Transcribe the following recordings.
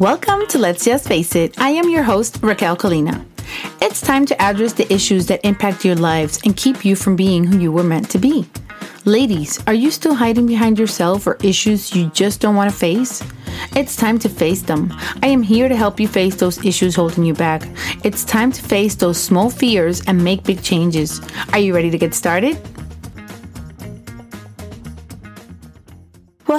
Welcome to Let's Just Face It. I am your host, Raquel Colina. It's time to address the issues that impact your lives and keep you from being who you were meant to be. Ladies, are you still hiding behind yourself or issues you just don't want to face? It's time to face them. I am here to help you face those issues holding you back. It's time to face those small fears and make big changes. Are you ready to get started?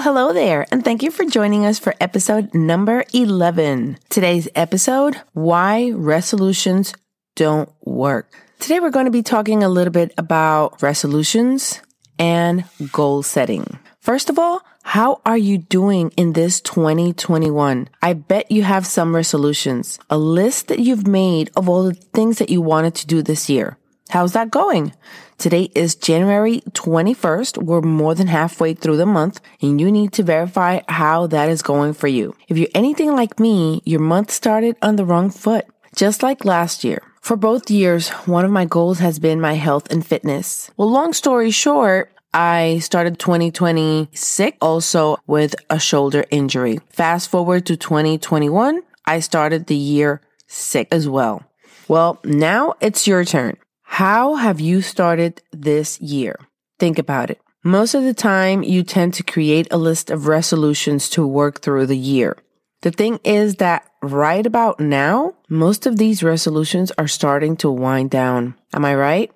Well, hello there, and thank you for joining us for episode number 11. Today's episode Why Resolutions Don't Work. Today, we're going to be talking a little bit about resolutions and goal setting. First of all, how are you doing in this 2021? I bet you have some resolutions, a list that you've made of all the things that you wanted to do this year. How's that going? Today is January 21st. We're more than halfway through the month and you need to verify how that is going for you. If you're anything like me, your month started on the wrong foot, just like last year. For both years, one of my goals has been my health and fitness. Well, long story short, I started 2020 sick also with a shoulder injury. Fast forward to 2021, I started the year sick as well. Well, now it's your turn. How have you started this year? Think about it. Most of the time, you tend to create a list of resolutions to work through the year. The thing is that right about now, most of these resolutions are starting to wind down. Am I right?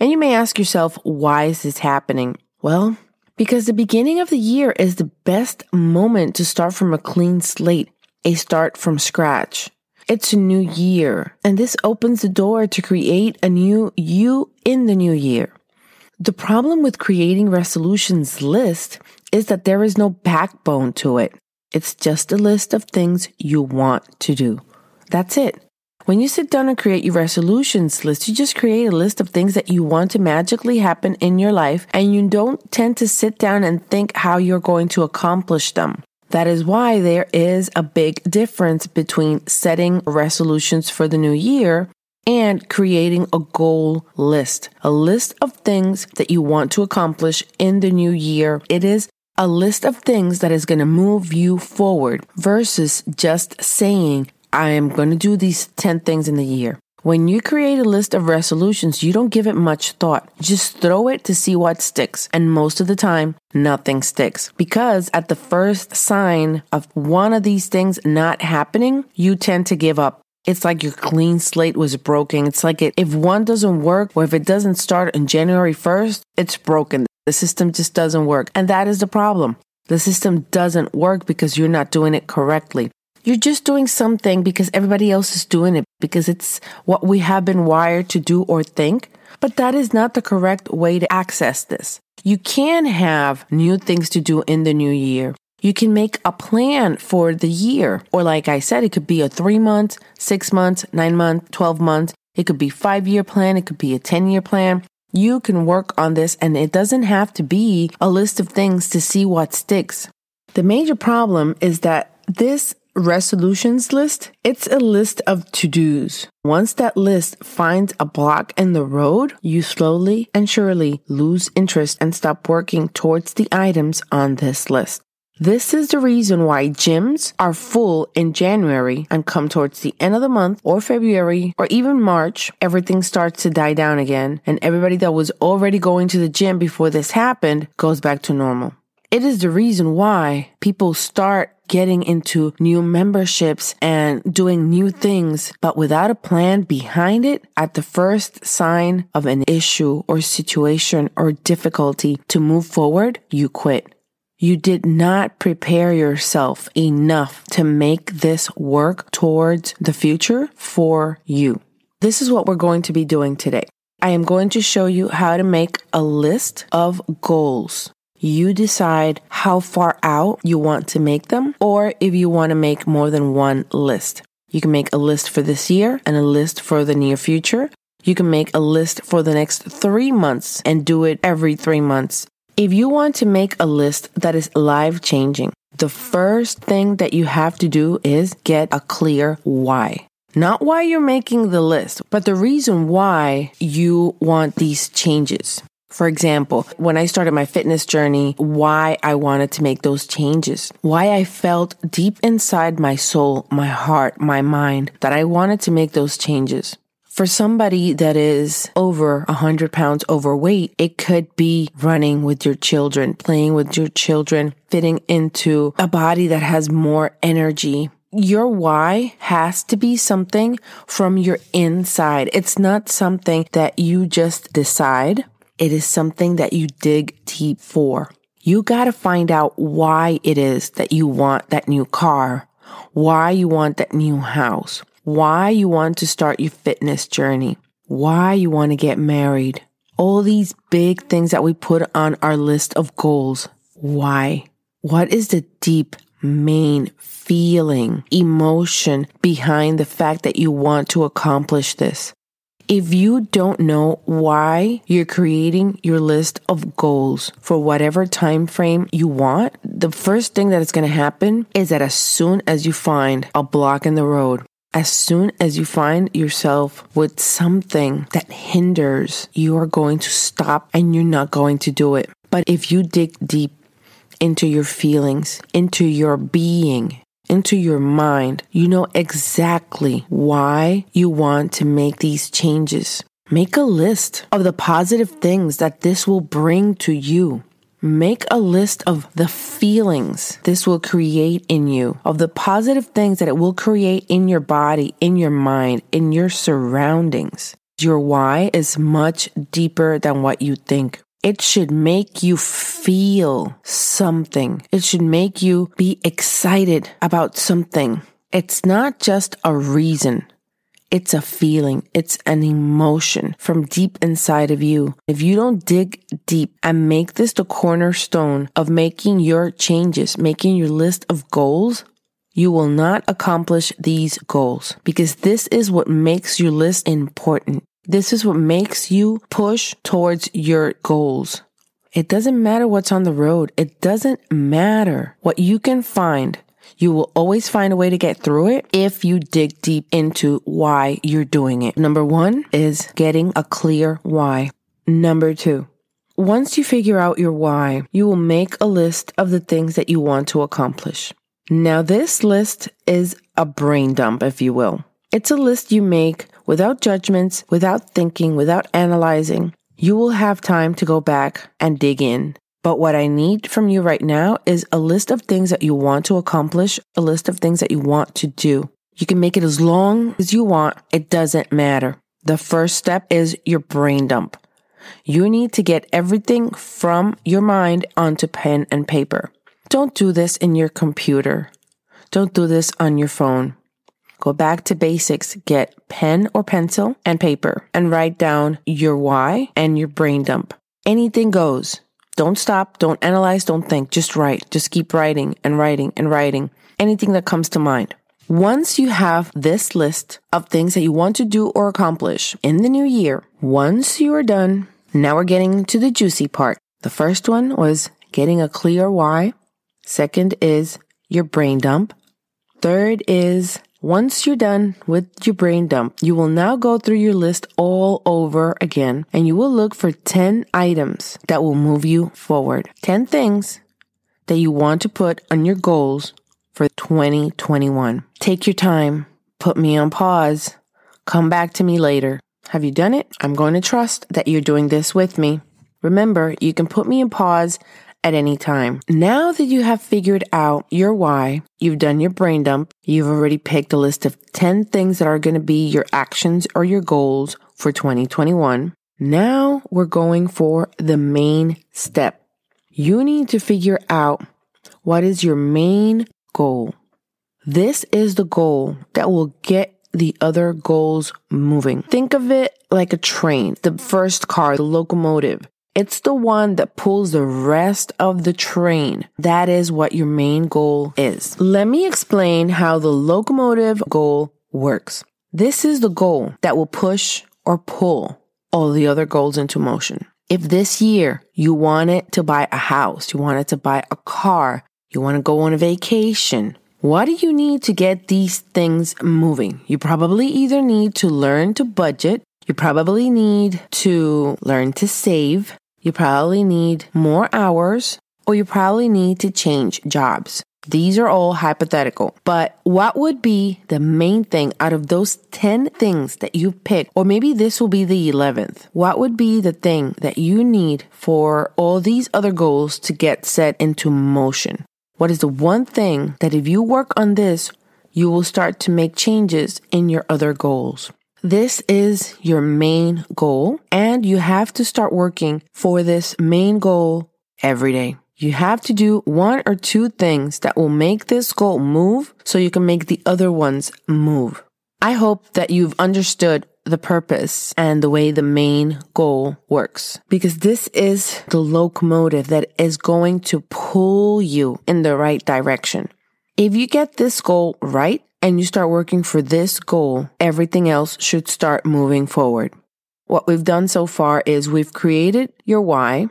And you may ask yourself, why is this happening? Well, because the beginning of the year is the best moment to start from a clean slate, a start from scratch. It's a new year, and this opens the door to create a new you in the new year. The problem with creating resolutions list is that there is no backbone to it. It's just a list of things you want to do. That's it. When you sit down and create your resolutions list, you just create a list of things that you want to magically happen in your life, and you don't tend to sit down and think how you're going to accomplish them. That is why there is a big difference between setting resolutions for the new year and creating a goal list, a list of things that you want to accomplish in the new year. It is a list of things that is going to move you forward versus just saying, I am going to do these 10 things in the year. When you create a list of resolutions, you don't give it much thought. Just throw it to see what sticks. And most of the time, nothing sticks. Because at the first sign of one of these things not happening, you tend to give up. It's like your clean slate was broken. It's like it, if one doesn't work or if it doesn't start on January 1st, it's broken. The system just doesn't work. And that is the problem. The system doesn't work because you're not doing it correctly. You're just doing something because everybody else is doing it, because it's what we have been wired to do or think. But that is not the correct way to access this. You can have new things to do in the new year. You can make a plan for the year. Or, like I said, it could be a three month, six months, nine month, 12 months. It could be five year plan. It could be a 10 year plan. You can work on this and it doesn't have to be a list of things to see what sticks. The major problem is that this resolutions list, it's a list of to dos. Once that list finds a block in the road, you slowly and surely lose interest and stop working towards the items on this list. This is the reason why gyms are full in January and come towards the end of the month or February or even March, everything starts to die down again and everybody that was already going to the gym before this happened goes back to normal. It is the reason why people start getting into new memberships and doing new things, but without a plan behind it, at the first sign of an issue or situation or difficulty to move forward, you quit. You did not prepare yourself enough to make this work towards the future for you. This is what we're going to be doing today. I am going to show you how to make a list of goals you decide how far out you want to make them or if you want to make more than one list. You can make a list for this year and a list for the near future. You can make a list for the next three months and do it every three months. If you want to make a list that is life changing, the first thing that you have to do is get a clear why. Not why you're making the list, but the reason why you want these changes. For example, when I started my fitness journey, why I wanted to make those changes, why I felt deep inside my soul, my heart, my mind that I wanted to make those changes. For somebody that is over 100 pounds overweight, it could be running with your children, playing with your children, fitting into a body that has more energy. Your why has to be something from your inside. It's not something that you just decide. It is something that you dig deep for. You got to find out why it is that you want that new car, why you want that new house, why you want to start your fitness journey, why you want to get married. All these big things that we put on our list of goals. Why? What is the deep main feeling, emotion behind the fact that you want to accomplish this? If you don't know why you're creating your list of goals for whatever time frame you want, the first thing that is going to happen is that as soon as you find a block in the road, as soon as you find yourself with something that hinders, you are going to stop and you're not going to do it. But if you dig deep into your feelings, into your being, into your mind, you know exactly why you want to make these changes. Make a list of the positive things that this will bring to you. Make a list of the feelings this will create in you, of the positive things that it will create in your body, in your mind, in your surroundings. Your why is much deeper than what you think. It should make you feel something. It should make you be excited about something. It's not just a reason. It's a feeling. It's an emotion from deep inside of you. If you don't dig deep and make this the cornerstone of making your changes, making your list of goals, you will not accomplish these goals because this is what makes your list important. This is what makes you push towards your goals. It doesn't matter what's on the road. It doesn't matter what you can find. You will always find a way to get through it if you dig deep into why you're doing it. Number one is getting a clear why. Number two, once you figure out your why, you will make a list of the things that you want to accomplish. Now, this list is a brain dump, if you will. It's a list you make without judgments, without thinking, without analyzing. You will have time to go back and dig in. But what I need from you right now is a list of things that you want to accomplish, a list of things that you want to do. You can make it as long as you want. It doesn't matter. The first step is your brain dump. You need to get everything from your mind onto pen and paper. Don't do this in your computer. Don't do this on your phone. Go back to basics. Get pen or pencil and paper and write down your why and your brain dump. Anything goes. Don't stop. Don't analyze. Don't think. Just write. Just keep writing and writing and writing. Anything that comes to mind. Once you have this list of things that you want to do or accomplish in the new year, once you are done, now we're getting to the juicy part. The first one was getting a clear why. Second is your brain dump. Third is once you're done with your brain dump, you will now go through your list all over again and you will look for 10 items that will move you forward. 10 things that you want to put on your goals for 2021. Take your time, put me on pause, come back to me later. Have you done it? I'm going to trust that you're doing this with me. Remember, you can put me in pause at any time. Now that you have figured out your why, you've done your brain dump, you've already picked a list of 10 things that are going to be your actions or your goals for 2021. Now we're going for the main step. You need to figure out what is your main goal. This is the goal that will get the other goals moving. Think of it like a train, the first car, the locomotive. It's the one that pulls the rest of the train. That is what your main goal is. Let me explain how the locomotive goal works. This is the goal that will push or pull all the other goals into motion. If this year you wanted to buy a house, you wanted to buy a car, you want to go on a vacation, what do you need to get these things moving? You probably either need to learn to budget, you probably need to learn to save, you probably need more hours, or you probably need to change jobs. These are all hypothetical, but what would be the main thing out of those 10 things that you pick? Or maybe this will be the 11th. What would be the thing that you need for all these other goals to get set into motion? What is the one thing that if you work on this, you will start to make changes in your other goals? This is your main goal, and you have to start working for this main goal every day. You have to do one or two things that will make this goal move so you can make the other ones move. I hope that you've understood the purpose and the way the main goal works because this is the locomotive that is going to pull you in the right direction. If you get this goal right, and you start working for this goal, everything else should start moving forward. What we've done so far is we've created your why.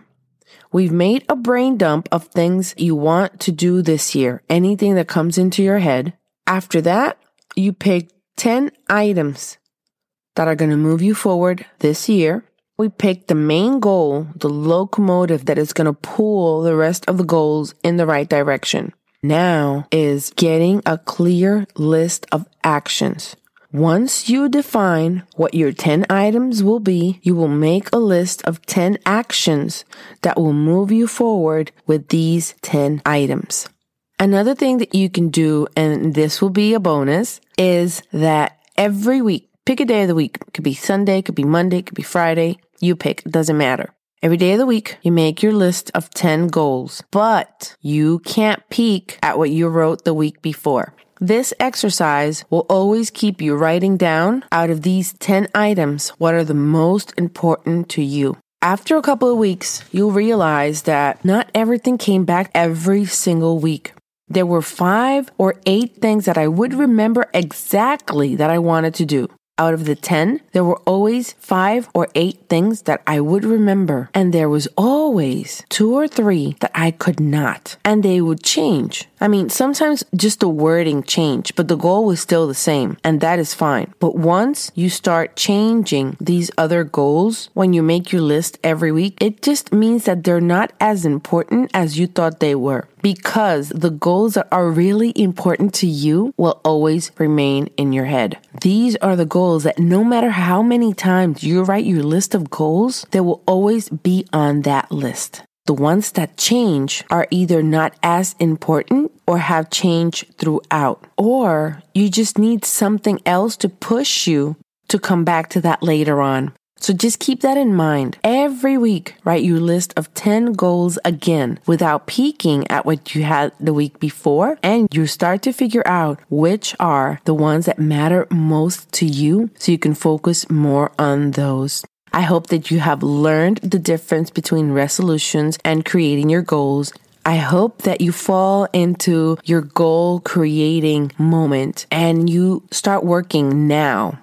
We've made a brain dump of things you want to do this year, anything that comes into your head. After that, you pick 10 items that are going to move you forward this year. We pick the main goal, the locomotive that is going to pull the rest of the goals in the right direction now is getting a clear list of actions. Once you define what your 10 items will be, you will make a list of 10 actions that will move you forward with these 10 items. Another thing that you can do, and this will be a bonus, is that every week, pick a day of the week. It could be Sunday, could be Monday, could be Friday. You pick, it doesn't matter. Every day of the week, you make your list of 10 goals, but you can't peek at what you wrote the week before. This exercise will always keep you writing down out of these 10 items what are the most important to you. After a couple of weeks, you'll realize that not everything came back every single week. There were five or eight things that I would remember exactly that I wanted to do. Out of the 10, there were always five or eight things that I would remember, and there was always two or three that I could not, and they would change. I mean, sometimes just the wording changed, but the goal was still the same, and that is fine. But once you start changing these other goals when you make your list every week, it just means that they're not as important as you thought they were because the goals that are really important to you will always remain in your head. These are the goals that no matter how many times you write your list of goals, they will always be on that list. The ones that change are either not as important or have changed throughout, or you just need something else to push you to come back to that later on. So just keep that in mind. Every week, write your list of 10 goals again without peeking at what you had the week before. And you start to figure out which are the ones that matter most to you so you can focus more on those. I hope that you have learned the difference between resolutions and creating your goals. I hope that you fall into your goal creating moment and you start working now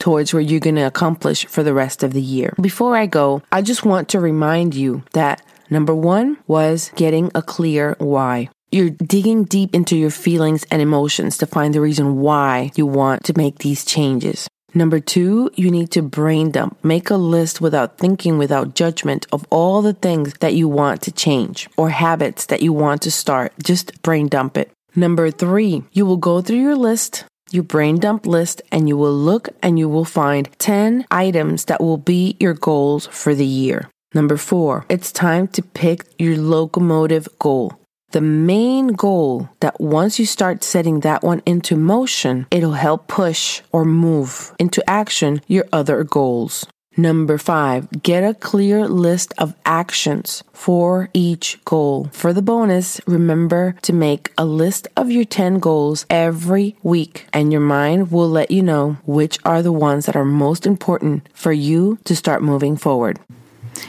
towards what you're going to accomplish for the rest of the year. Before I go, I just want to remind you that number one was getting a clear why. You're digging deep into your feelings and emotions to find the reason why you want to make these changes. Number two, you need to brain dump. Make a list without thinking, without judgment of all the things that you want to change or habits that you want to start. Just brain dump it. Number three, you will go through your list your brain dump list and you will look and you will find 10 items that will be your goals for the year. Number four, it's time to pick your locomotive goal. The main goal that once you start setting that one into motion, it'll help push or move into action your other goals. Number five, get a clear list of actions for each goal. For the bonus, remember to make a list of your 10 goals every week, and your mind will let you know which are the ones that are most important for you to start moving forward.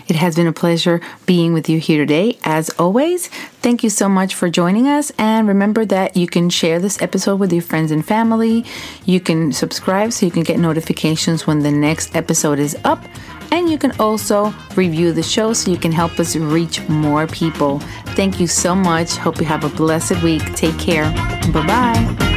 It has been a pleasure being with you here today. As always, thank you so much for joining us. And remember that you can share this episode with your friends and family. You can subscribe so you can get notifications when the next episode is up. And you can also review the show so you can help us reach more people. Thank you so much. Hope you have a blessed week. Take care. Bye bye.